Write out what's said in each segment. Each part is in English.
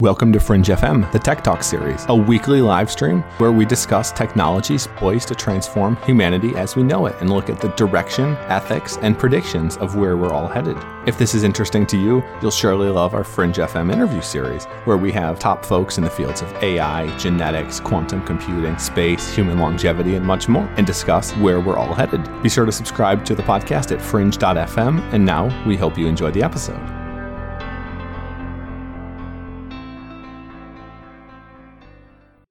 Welcome to Fringe FM, the Tech Talk series, a weekly live stream where we discuss technologies poised to transform humanity as we know it and look at the direction, ethics, and predictions of where we're all headed. If this is interesting to you, you'll surely love our Fringe FM interview series, where we have top folks in the fields of AI, genetics, quantum computing, space, human longevity, and much more, and discuss where we're all headed. Be sure to subscribe to the podcast at fringe.fm, and now we hope you enjoy the episode.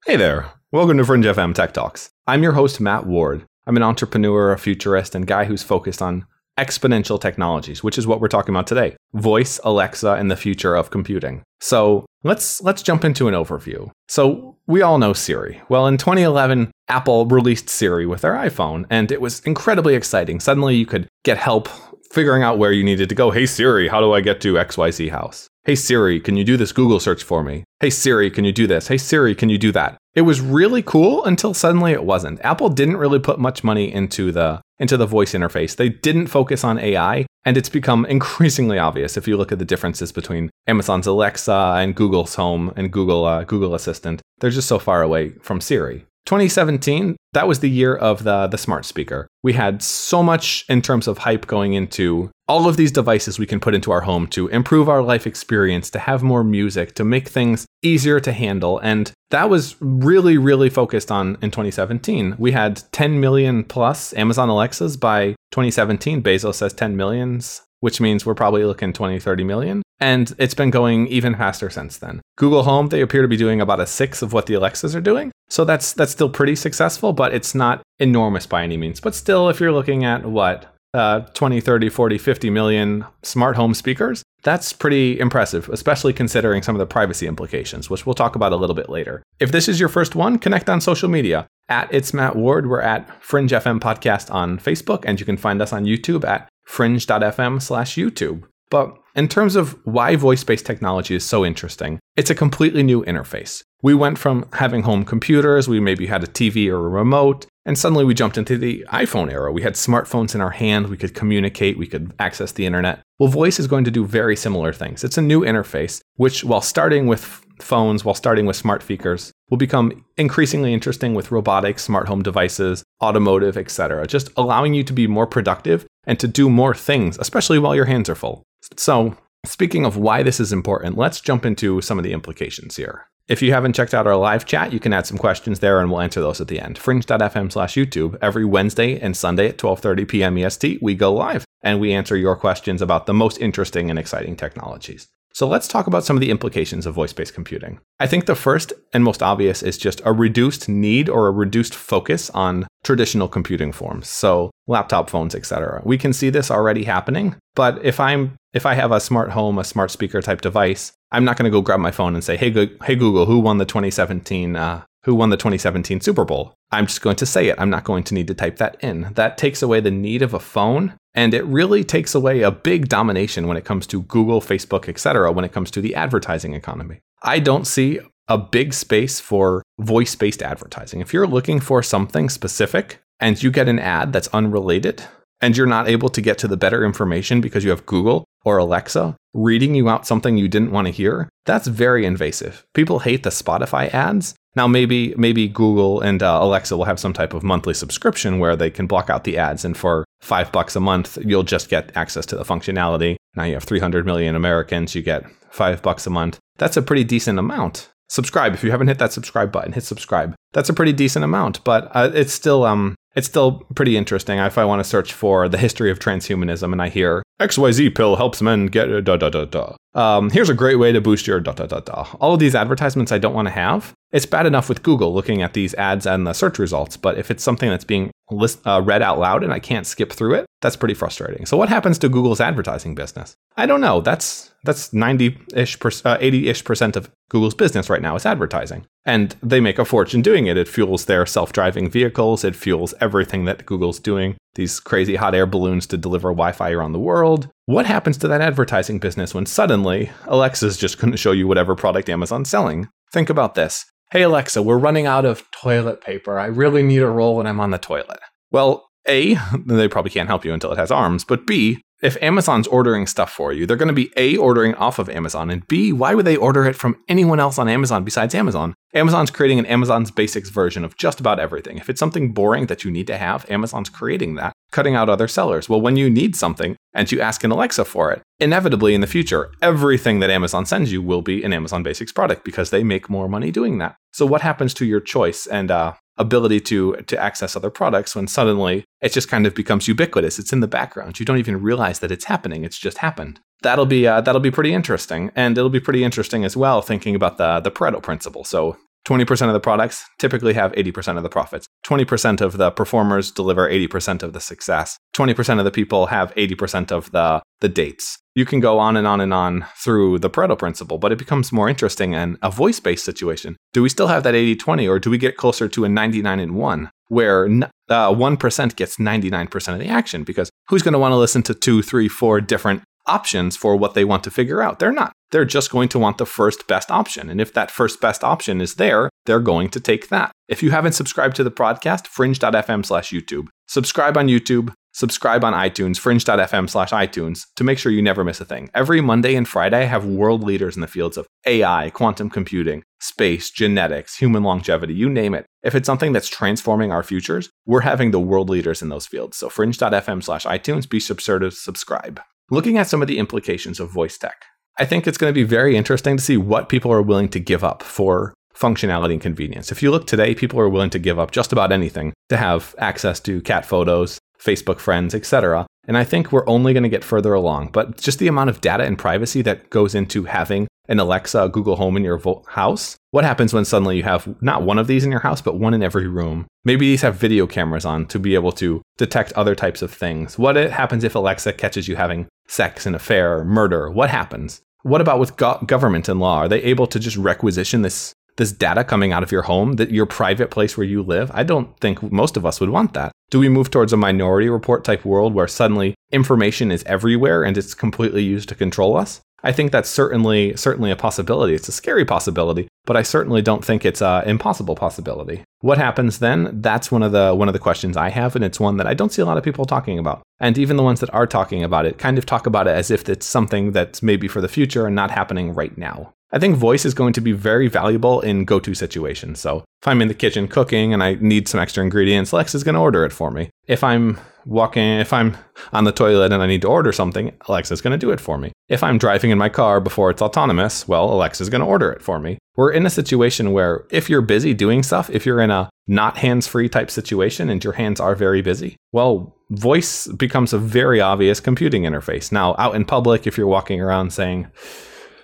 Hey there. Welcome to Fringe FM Tech Talks. I'm your host, Matt Ward. I'm an entrepreneur, a futurist, and guy who's focused on exponential technologies, which is what we're talking about today. Voice, Alexa, and the future of computing. So let's let's jump into an overview. So we all know Siri. Well, in 2011, Apple released Siri with their iPhone, and it was incredibly exciting. Suddenly you could get help figuring out where you needed to go. Hey Siri, how do I get to XYZ house? Hey Siri, can you do this Google search for me? Hey Siri, can you do this? Hey Siri, can you do that? It was really cool until suddenly it wasn't. Apple didn't really put much money into the into the voice interface. They didn't focus on AI, and it's become increasingly obvious if you look at the differences between Amazon's Alexa and Google's Home and Google uh, Google Assistant. They're just so far away from Siri. 2017, that was the year of the, the smart speaker. We had so much in terms of hype going into all of these devices we can put into our home to improve our life experience, to have more music, to make things easier to handle. And that was really, really focused on in 2017. We had 10 million plus Amazon Alexas by 2017. Bezos says 10 millions which means we're probably looking 20, 30 million. And it's been going even faster since then. Google Home, they appear to be doing about a sixth of what the Alexas are doing. So that's that's still pretty successful, but it's not enormous by any means. But still, if you're looking at what, uh, 20, 30, 40, 50 million smart home speakers, that's pretty impressive, especially considering some of the privacy implications, which we'll talk about a little bit later. If this is your first one, connect on social media. At It's Matt Ward, we're at Fringe FM Podcast on Facebook, and you can find us on YouTube at fringe.fm slash YouTube. But in terms of why voice based technology is so interesting, it's a completely new interface. We went from having home computers, we maybe had a TV or a remote, and suddenly we jumped into the iPhone era. We had smartphones in our hand, we could communicate, we could access the internet. Well, voice is going to do very similar things. It's a new interface, which, while starting with phones, while starting with smart speakers, will become increasingly interesting with robotics, smart home devices, automotive, etc. Just allowing you to be more productive and to do more things, especially while your hands are full. So, speaking of why this is important, let's jump into some of the implications here. If you haven't checked out our live chat, you can add some questions there and we'll answer those at the end. Fringe.fm slash YouTube. Every Wednesday and Sunday at 12.30 p.m. EST, we go live and we answer your questions about the most interesting and exciting technologies. So let's talk about some of the implications of voice based computing. I think the first and most obvious is just a reduced need or a reduced focus on traditional computing forms. So laptop phones, etc. We can see this already happening, but if I'm if I have a smart home, a smart speaker type device, I'm not going to go grab my phone and say, "Hey, go- hey Google, who won the 2017 uh, who won the 2017 Super Bowl?" I'm just going to say it. I'm not going to need to type that in. That takes away the need of a phone and it really takes away a big domination when it comes to Google, Facebook, etc. when it comes to the advertising economy. I don't see a big space for voice-based advertising. If you're looking for something specific and you get an ad that's unrelated and you're not able to get to the better information because you have Google or Alexa reading you out something you didn't want to hear, that's very invasive. People hate the Spotify ads now, maybe maybe Google and uh, Alexa will have some type of monthly subscription where they can block out the ads, and for five bucks a month, you'll just get access to the functionality. Now you have 300 million Americans, you get five bucks a month. That's a pretty decent amount. Subscribe if you haven't hit that subscribe button. Hit subscribe. That's a pretty decent amount, but uh, it's still um it's still pretty interesting. If I want to search for the history of transhumanism, and I hear XYZ pill helps men get da da da da. Um, here's a great way to boost your da da da da. All of these advertisements I don't want to have. It's bad enough with Google looking at these ads and the search results, but if it's something that's being list, uh, read out loud and I can't skip through it, that's pretty frustrating. So what happens to Google's advertising business? I don't know. That's that's 90-ish, 80-ish uh, percent of Google's business right now is advertising. And they make a fortune doing it. It fuels their self-driving vehicles. It fuels everything that Google's doing. These crazy hot air balloons to deliver Wi-Fi around the world. What happens to that advertising business when suddenly Alexa's just going to show you whatever product Amazon's selling? Think about this. Hey Alexa, we're running out of toilet paper. I really need a roll when I'm on the toilet. Well, A, they probably can't help you until it has arms, but B, if Amazon's ordering stuff for you, they're going to be A, ordering off of Amazon, and B, why would they order it from anyone else on Amazon besides Amazon? Amazon's creating an Amazon's basics version of just about everything. If it's something boring that you need to have, Amazon's creating that, cutting out other sellers. Well, when you need something and you ask an Alexa for it, inevitably in the future, everything that Amazon sends you will be an Amazon basics product because they make more money doing that. So, what happens to your choice and uh, ability to to access other products when suddenly it just kind of becomes ubiquitous. It's in the background. You don't even realize that it's happening. It's just happened. That'll be uh, that'll be pretty interesting, and it'll be pretty interesting as well thinking about the the Pareto principle. So 20% of the products typically have 80% of the profits. 20% of the performers deliver 80% of the success. 20% of the people have 80% of the, the dates. You can go on and on and on through the Pareto principle, but it becomes more interesting in a voice based situation. Do we still have that 80 20 or do we get closer to a 99 and 1 where uh, 1% gets 99% of the action? Because who's going to want to listen to two, three, four different options for what they want to figure out. They're not. They're just going to want the first best option. And if that first best option is there, they're going to take that. If you haven't subscribed to the podcast, fringe.fm slash YouTube. Subscribe on YouTube, subscribe on iTunes, fringe.fm slash iTunes to make sure you never miss a thing. Every Monday and Friday, I have world leaders in the fields of AI, quantum computing, space, genetics, human longevity, you name it. If it's something that's transforming our futures, we're having the world leaders in those fields. So fringe.fm slash iTunes, be sure to subscribe. Looking at some of the implications of voice tech, I think it's going to be very interesting to see what people are willing to give up for functionality and convenience. If you look today, people are willing to give up just about anything to have access to cat photos, Facebook friends, etc. And I think we're only going to get further along. But just the amount of data and privacy that goes into having an Alexa, Google Home in your vo- house, what happens when suddenly you have not one of these in your house, but one in every room? Maybe these have video cameras on to be able to detect other types of things. What happens if Alexa catches you having sex, an affair, murder? What happens? What about with go- government and law? Are they able to just requisition this this data coming out of your home, that your private place where you live? I don't think most of us would want that. Do we move towards a minority report type world where suddenly information is everywhere and it's completely used to control us? I think that's certainly certainly a possibility. It's a scary possibility, but I certainly don't think it's an impossible possibility. What happens then? That's one of the one of the questions I have, and it's one that I don't see a lot of people talking about. And even the ones that are talking about it kind of talk about it as if it's something that's maybe for the future and not happening right now. I think voice is going to be very valuable in go to situations. So if I'm in the kitchen cooking and I need some extra ingredients, Alexa's going to order it for me. If I'm walking, if I'm on the toilet and I need to order something, Alexa's going to do it for me. If I'm driving in my car before it's autonomous, well, Alexa's going to order it for me. We're in a situation where if you're busy doing stuff, if you're in a not hands free type situation and your hands are very busy, well, voice becomes a very obvious computing interface. Now, out in public, if you're walking around saying,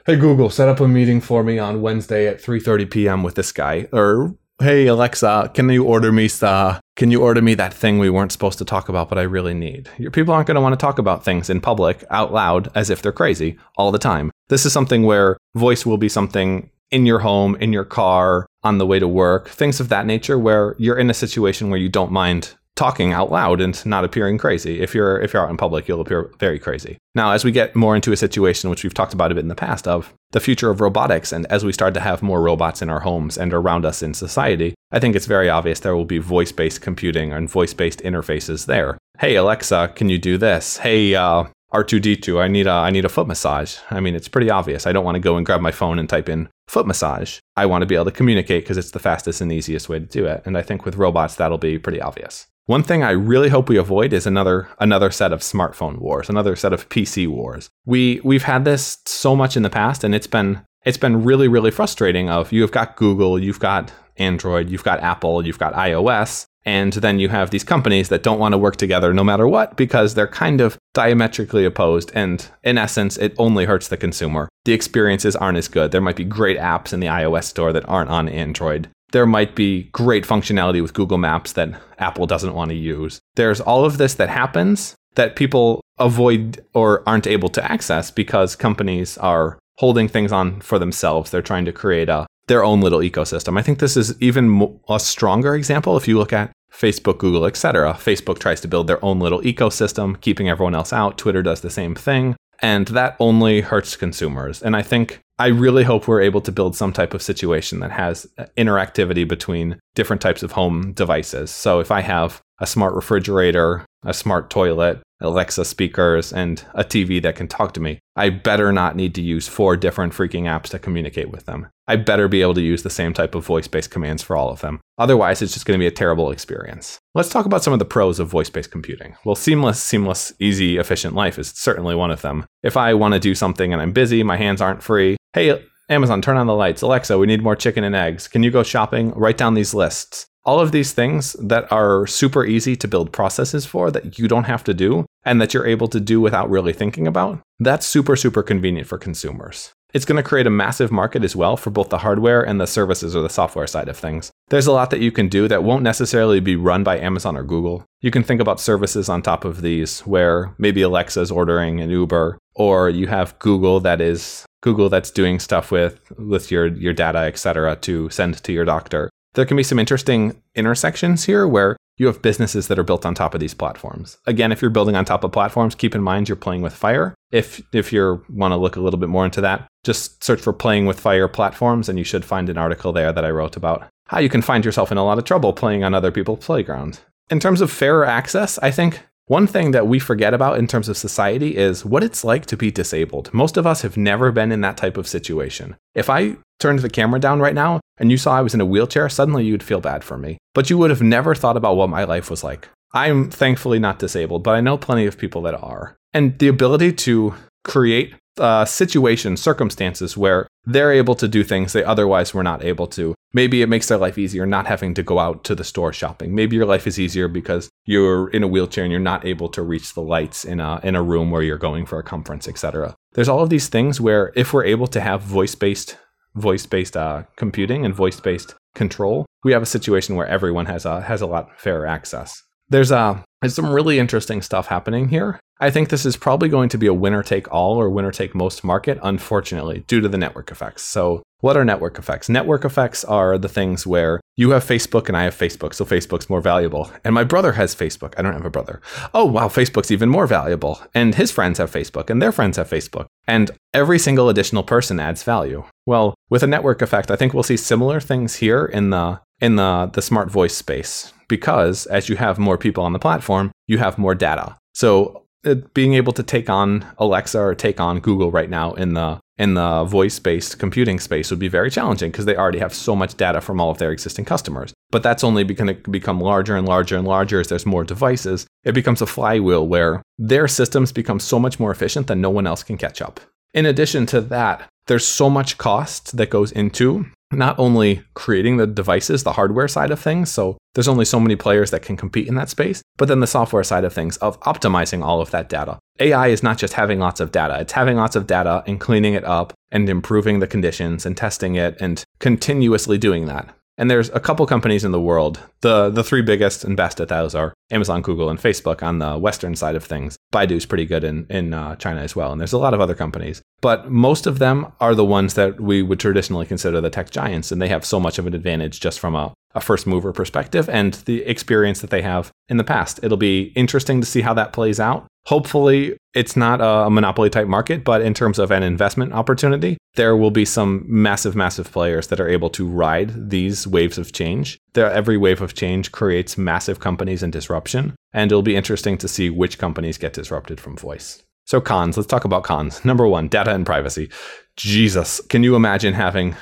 hey Google, set up a meeting for me on Wednesday at 3:30 p.m. with this guy. Or hey Alexa, can you order me uh, can you order me that thing we weren't supposed to talk about but I really need? Your people aren't going to want to talk about things in public out loud as if they're crazy all the time. This is something where voice will be something in your home, in your car, on the way to work, things of that nature where you're in a situation where you don't mind talking out loud and not appearing crazy. If you're if you're out in public, you'll appear very crazy. Now, as we get more into a situation which we've talked about a bit in the past of the future of robotics and as we start to have more robots in our homes and around us in society, I think it's very obvious there will be voice-based computing and voice-based interfaces there. Hey Alexa, can you do this? Hey uh, R2D2, I need a I need a foot massage. I mean, it's pretty obvious. I don't want to go and grab my phone and type in foot massage. I want to be able to communicate because it's the fastest and easiest way to do it. And I think with robots that'll be pretty obvious. One thing I really hope we avoid is another another set of smartphone wars, another set of PC wars. We we've had this so much in the past and it's been it's been really really frustrating of you've got Google, you've got Android, you've got Apple, you've got iOS, and then you have these companies that don't want to work together no matter what because they're kind of diametrically opposed. And in essence, it only hurts the consumer. The experiences aren't as good. There might be great apps in the iOS store that aren't on Android there might be great functionality with Google Maps that Apple doesn't want to use. There's all of this that happens that people avoid or aren't able to access because companies are holding things on for themselves. They're trying to create a their own little ecosystem. I think this is even a stronger example if you look at Facebook, Google, etc. Facebook tries to build their own little ecosystem, keeping everyone else out. Twitter does the same thing, and that only hurts consumers. And I think I really hope we're able to build some type of situation that has uh, interactivity between different types of home devices. So if I have a smart refrigerator, a smart toilet, Alexa speakers, and a TV that can talk to me. I better not need to use four different freaking apps to communicate with them. I better be able to use the same type of voice based commands for all of them. Otherwise, it's just going to be a terrible experience. Let's talk about some of the pros of voice based computing. Well, seamless, seamless, easy, efficient life is certainly one of them. If I want to do something and I'm busy, my hands aren't free, hey, Amazon, turn on the lights. Alexa, we need more chicken and eggs. Can you go shopping? Write down these lists. All of these things that are super easy to build processes for that you don't have to do and that you're able to do without really thinking about, that's super, super convenient for consumers. It's going to create a massive market as well for both the hardware and the services or the software side of things. There's a lot that you can do that won't necessarily be run by Amazon or Google. You can think about services on top of these where maybe Alexa's ordering an Uber or you have Google that is Google that's doing stuff with with your your data, etc., to send to your doctor. There can be some interesting intersections here where you have businesses that are built on top of these platforms. Again, if you're building on top of platforms, keep in mind you're playing with fire. If if you want to look a little bit more into that, just search for playing with fire platforms and you should find an article there that I wrote about how you can find yourself in a lot of trouble playing on other people's playgrounds. In terms of fairer access, I think one thing that we forget about in terms of society is what it's like to be disabled. Most of us have never been in that type of situation. If I turned the camera down right now and you saw I was in a wheelchair, suddenly you'd feel bad for me. But you would have never thought about what my life was like. I'm thankfully not disabled, but I know plenty of people that are. And the ability to create uh, situations, circumstances where they're able to do things they otherwise were not able to. Maybe it makes their life easier not having to go out to the store shopping. Maybe your life is easier because you're in a wheelchair and you're not able to reach the lights in a in a room where you're going for a conference, etc. There's all of these things where if we're able to have voice-based voice-based uh, computing and voice-based control, we have a situation where everyone has a has a lot fairer access. There's a uh, there's some really interesting stuff happening here. I think this is probably going to be a winner take all or winner take most market, unfortunately, due to the network effects. So, what are network effects? Network effects are the things where you have Facebook and I have Facebook, so Facebook's more valuable. And my brother has Facebook. I don't have a brother. Oh, wow, Facebook's even more valuable. And his friends have Facebook and their friends have Facebook. And every single additional person adds value. Well, with a network effect, I think we'll see similar things here in the in the, the smart voice space because as you have more people on the platform, you have more data. So uh, being able to take on Alexa or take on Google right now in the in the voice-based computing space would be very challenging because they already have so much data from all of their existing customers. But that's only going to become larger and larger and larger as there's more devices. It becomes a flywheel where their systems become so much more efficient that no one else can catch up. In addition to that, there's so much cost that goes into not only creating the devices, the hardware side of things, so there's only so many players that can compete in that space, but then the software side of things of optimizing all of that data. AI is not just having lots of data, it's having lots of data and cleaning it up and improving the conditions and testing it and continuously doing that. And there's a couple companies in the world. The the three biggest and best at those are Amazon, Google, and Facebook on the Western side of things. Baidu's pretty good in in uh, China as well, and there's a lot of other companies. But most of them are the ones that we would traditionally consider the tech giants, and they have so much of an advantage just from a, a first mover perspective and the experience that they have in the past. It'll be interesting to see how that plays out. Hopefully, it's not a monopoly type market, but in terms of an investment opportunity, there will be some massive, massive players that are able to ride these waves of change. There, every wave of change creates massive companies and disruption, and it'll be interesting to see which companies get disrupted from voice. So, cons, let's talk about cons. Number one, data and privacy. Jesus, can you imagine having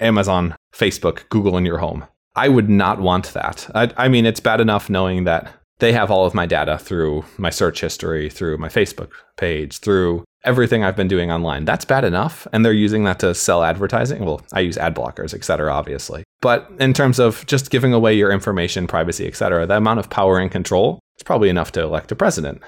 Amazon, Facebook, Google in your home? I would not want that. I, I mean, it's bad enough knowing that they have all of my data through my search history, through my Facebook page, through everything I've been doing online. That's bad enough. And they're using that to sell advertising. Well, I use ad blockers, et cetera, obviously. But in terms of just giving away your information, privacy, et cetera, the amount of power and control is probably enough to elect a president.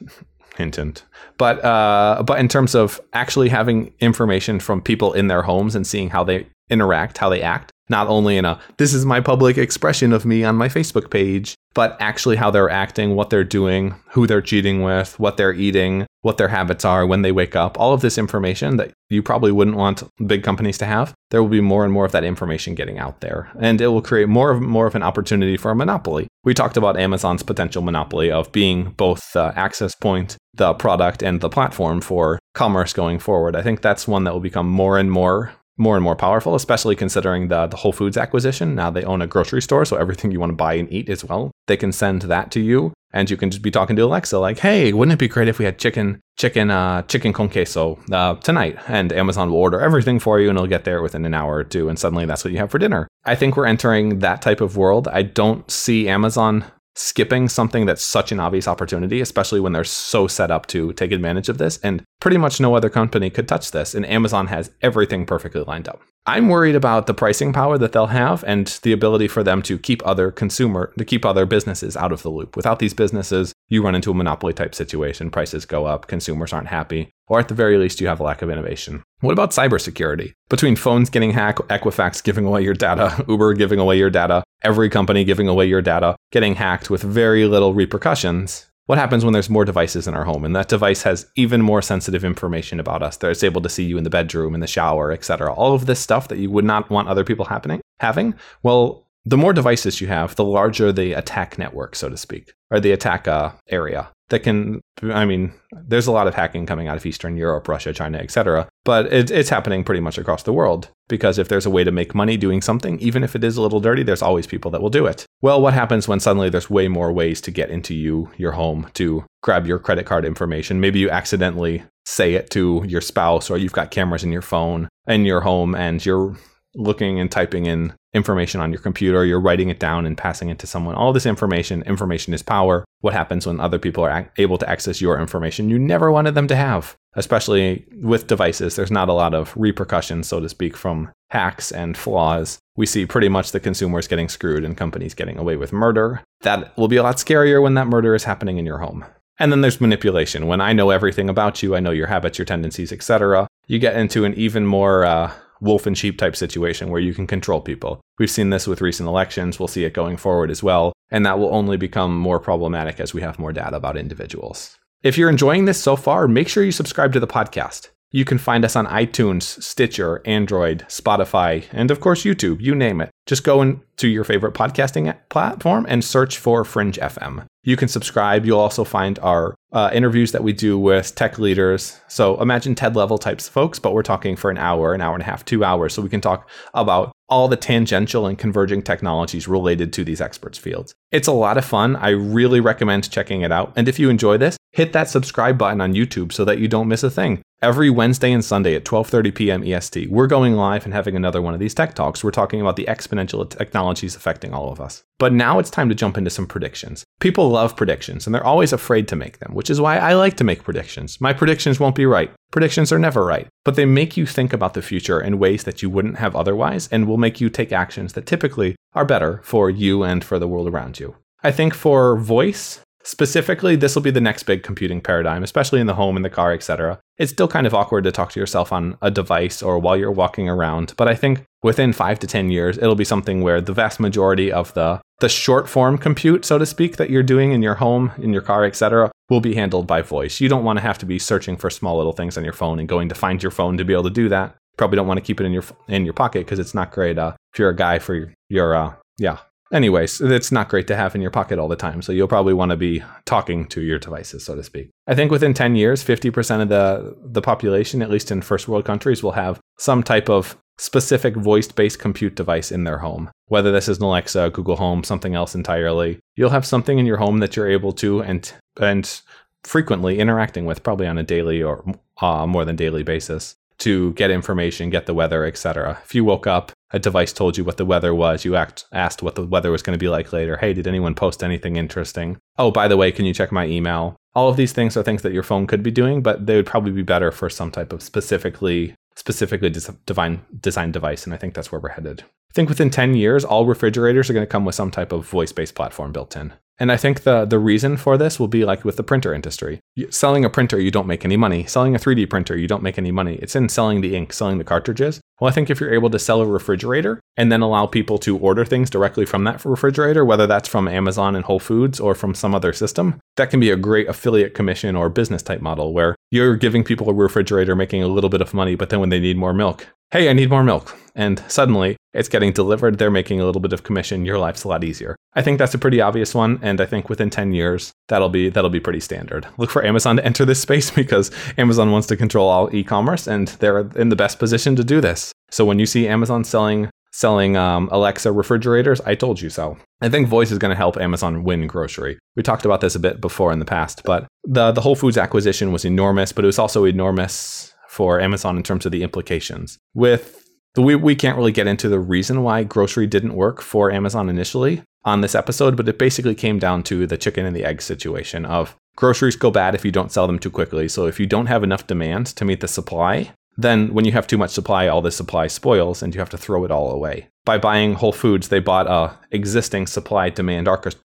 hint, hint. But uh, but in terms of actually having information from people in their homes and seeing how they interact, how they act, not only in a this is my public expression of me on my Facebook page, but actually how they're acting, what they're doing, who they're cheating with, what they're eating, what their habits are when they wake up. All of this information that you probably wouldn't want big companies to have. There will be more and more of that information getting out there, and it will create more of more of an opportunity for a monopoly. We talked about Amazon's potential monopoly of being both the access point, the product, and the platform for commerce going forward. I think that's one that will become more and more more and more powerful, especially considering the, the Whole Foods acquisition. Now they own a grocery store, so everything you want to buy and eat as well, they can send that to you. and you can just be talking to Alexa like, "Hey, wouldn't it be great if we had chicken, chicken, uh, chicken con queso uh, tonight?" And Amazon will order everything for you, and it'll get there within an hour or two, and suddenly that's what you have for dinner. I think we're entering that type of world. I don't see Amazon skipping something that's such an obvious opportunity, especially when they're so set up to take advantage of this. And pretty much no other company could touch this. And Amazon has everything perfectly lined up. I'm worried about the pricing power that they'll have and the ability for them to keep other consumer to keep other businesses out of the loop. Without these businesses, you run into a monopoly type situation. Prices go up, consumers aren't happy, or at the very least, you have a lack of innovation. What about cybersecurity? Between phones getting hacked, Equifax giving away your data, Uber giving away your data, every company giving away your data, getting hacked with very little repercussions, what happens when there's more devices in our home? And that device has even more sensitive information about us. That it's able to see you in the bedroom in the shower etc all of this stuff that you would not want other people happening having well the more devices you have the larger the attack network so to speak or the attack uh, area that can i mean there's a lot of hacking coming out of eastern europe russia china etc but it, it's happening pretty much across the world because if there's a way to make money doing something even if it is a little dirty there's always people that will do it. Well what happens when suddenly there's way more ways to get into you your home to grab your credit card information? Maybe you accidentally say it to your spouse or you've got cameras in your phone in your home and you're looking and typing in information on your computer, you're writing it down and passing it to someone. All this information, information is power. What happens when other people are able to access your information you never wanted them to have? Especially with devices, there's not a lot of repercussions, so to speak, from hacks and flaws. We see pretty much the consumers getting screwed and companies getting away with murder. That will be a lot scarier when that murder is happening in your home. And then there's manipulation. When I know everything about you, I know your habits, your tendencies, etc. You get into an even more uh, wolf and sheep type situation where you can control people. We've seen this with recent elections. We'll see it going forward as well. And that will only become more problematic as we have more data about individuals. If you're enjoying this so far, make sure you subscribe to the podcast. You can find us on iTunes, Stitcher, Android, Spotify, and of course YouTube, you name it. Just go into your favorite podcasting platform and search for Fringe FM. You can subscribe. You'll also find our uh, interviews that we do with tech leaders. So imagine TED level types of folks, but we're talking for an hour, an hour and a half, two hours. So we can talk about all the tangential and converging technologies related to these experts fields. It's a lot of fun. I really recommend checking it out. And if you enjoy this, hit that subscribe button on YouTube so that you don't miss a thing. Every Wednesday and Sunday at 12:30 p.m. EST, we're going live and having another one of these tech talks. We're talking about the exponential technologies affecting all of us. But now it's time to jump into some predictions. People love predictions and they're always afraid to make them, which is why I like to make predictions. My predictions won't be right. Predictions are never right, but they make you think about the future in ways that you wouldn't have otherwise and will make you take actions that typically are better for you and for the world around you. I think for voice, Specifically, this will be the next big computing paradigm, especially in the home, in the car, etc. It's still kind of awkward to talk to yourself on a device or while you're walking around, but I think within 5 to 10 years it'll be something where the vast majority of the the short form compute, so to speak, that you're doing in your home, in your car, etc., will be handled by voice. You don't want to have to be searching for small little things on your phone and going to find your phone to be able to do that. Probably don't want to keep it in your in your pocket because it's not great uh, if you're a guy for your, your uh, yeah Anyways, it's not great to have in your pocket all the time. So you'll probably want to be talking to your devices, so to speak. I think within 10 years, 50% of the, the population, at least in first world countries, will have some type of specific voice based compute device in their home. Whether this is an Alexa, Google Home, something else entirely, you'll have something in your home that you're able to and, and frequently interacting with, probably on a daily or uh, more than daily basis to get information, get the weather, etc. If you woke up, a device told you what the weather was, you act, asked what the weather was going to be like later. Hey, did anyone post anything interesting? Oh, by the way, can you check my email? All of these things are things that your phone could be doing, but they would probably be better for some type of specifically specifically design designed device, and I think that's where we're headed. I think within 10 years, all refrigerators are going to come with some type of voice-based platform built in. And I think the the reason for this will be like with the printer industry. Selling a printer, you don't make any money. Selling a 3D printer, you don't make any money. It's in selling the ink, selling the cartridges. Well, I think if you're able to sell a refrigerator and then allow people to order things directly from that refrigerator, whether that's from Amazon and Whole Foods or from some other system, that can be a great affiliate commission or business type model where you're giving people a refrigerator, making a little bit of money, but then when they need more milk, hey, I need more milk. And suddenly it's getting delivered, they're making a little bit of commission, your life's a lot easier. I think that's a pretty obvious one, and I think within 10 years, that'll be that'll be pretty standard. Look for Amazon to enter this space because Amazon wants to control all e-commerce and they're in the best position to do this. So when you see Amazon selling selling um, Alexa refrigerators. I told you so. I think voice is going to help Amazon win grocery. We talked about this a bit before in the past, but the the Whole Foods acquisition was enormous, but it was also enormous for Amazon in terms of the implications. With the, we we can't really get into the reason why grocery didn't work for Amazon initially on this episode, but it basically came down to the chicken and the egg situation of groceries go bad if you don't sell them too quickly. So if you don't have enough demand to meet the supply, then when you have too much supply, all this supply spoils and you have to throw it all away. By buying Whole Foods, they bought a existing supply demand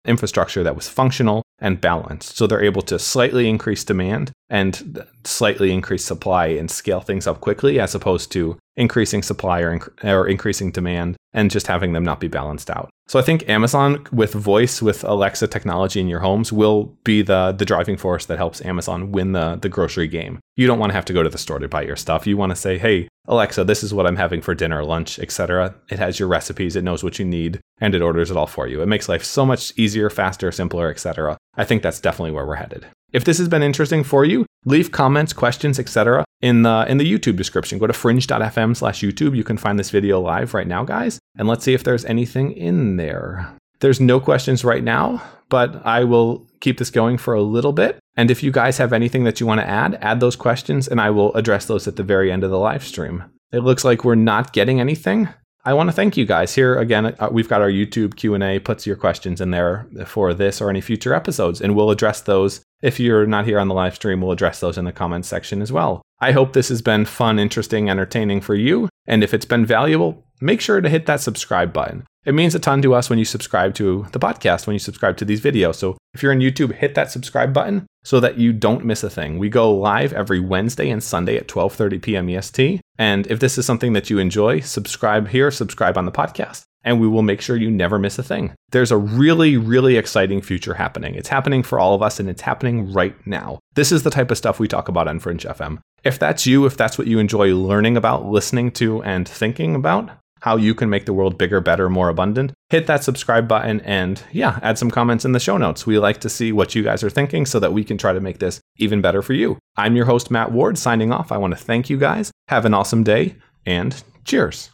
infrastructure that was functional and balanced. So they're able to slightly increase demand and slightly increase supply and scale things up quickly as opposed to increasing supply or, inc- or increasing demand and just having them not be balanced out. So I think Amazon with voice with Alexa technology in your homes will be the the driving force that helps Amazon win the the grocery game. You don't want to have to go to the store to buy your stuff. You want to say, "Hey, Alexa, this is what I'm having for dinner, lunch, etc." It has your recipes, it knows what you need, and it orders it all for you. It makes life so much easier, faster, simpler, etc. I think that's definitely where we're headed. If this has been interesting for you, leave comments, questions, etc. in the in the YouTube description. Go to fringe.fm slash YouTube. You can find this video live right now, guys. And let's see if there's anything in there. There's no questions right now, but I will keep this going for a little bit. And if you guys have anything that you want to add, add those questions and I will address those at the very end of the live stream. It looks like we're not getting anything. I want to thank you guys here again. Uh, we've got our YouTube Q and A. Puts your questions in there for this or any future episodes, and we'll address those. If you're not here on the live stream, we'll address those in the comments section as well. I hope this has been fun, interesting, entertaining for you. And if it's been valuable, make sure to hit that subscribe button. It means a ton to us when you subscribe to the podcast, when you subscribe to these videos. So if you're on YouTube, hit that subscribe button so that you don't miss a thing. We go live every Wednesday and Sunday at 12:30 p.m. EST. And if this is something that you enjoy, subscribe here, subscribe on the podcast, and we will make sure you never miss a thing. There's a really, really exciting future happening. It's happening for all of us, and it's happening right now. This is the type of stuff we talk about on Fringe FM. If that's you, if that's what you enjoy learning about, listening to, and thinking about, how you can make the world bigger, better, more abundant, hit that subscribe button and yeah, add some comments in the show notes. We like to see what you guys are thinking so that we can try to make this even better for you. I'm your host, Matt Ward, signing off. I want to thank you guys. Have an awesome day and cheers.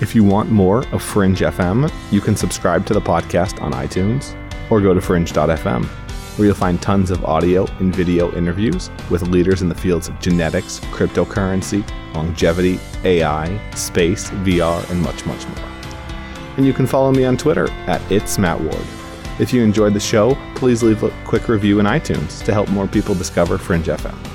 If you want more of Fringe FM, you can subscribe to the podcast on iTunes or go to fringe.fm where you'll find tons of audio and video interviews with leaders in the fields of genetics, cryptocurrency, longevity, AI, space, VR, and much, much more. And you can follow me on Twitter at It's Matt Ward. If you enjoyed the show, please leave a quick review in iTunes to help more people discover Fringe FM.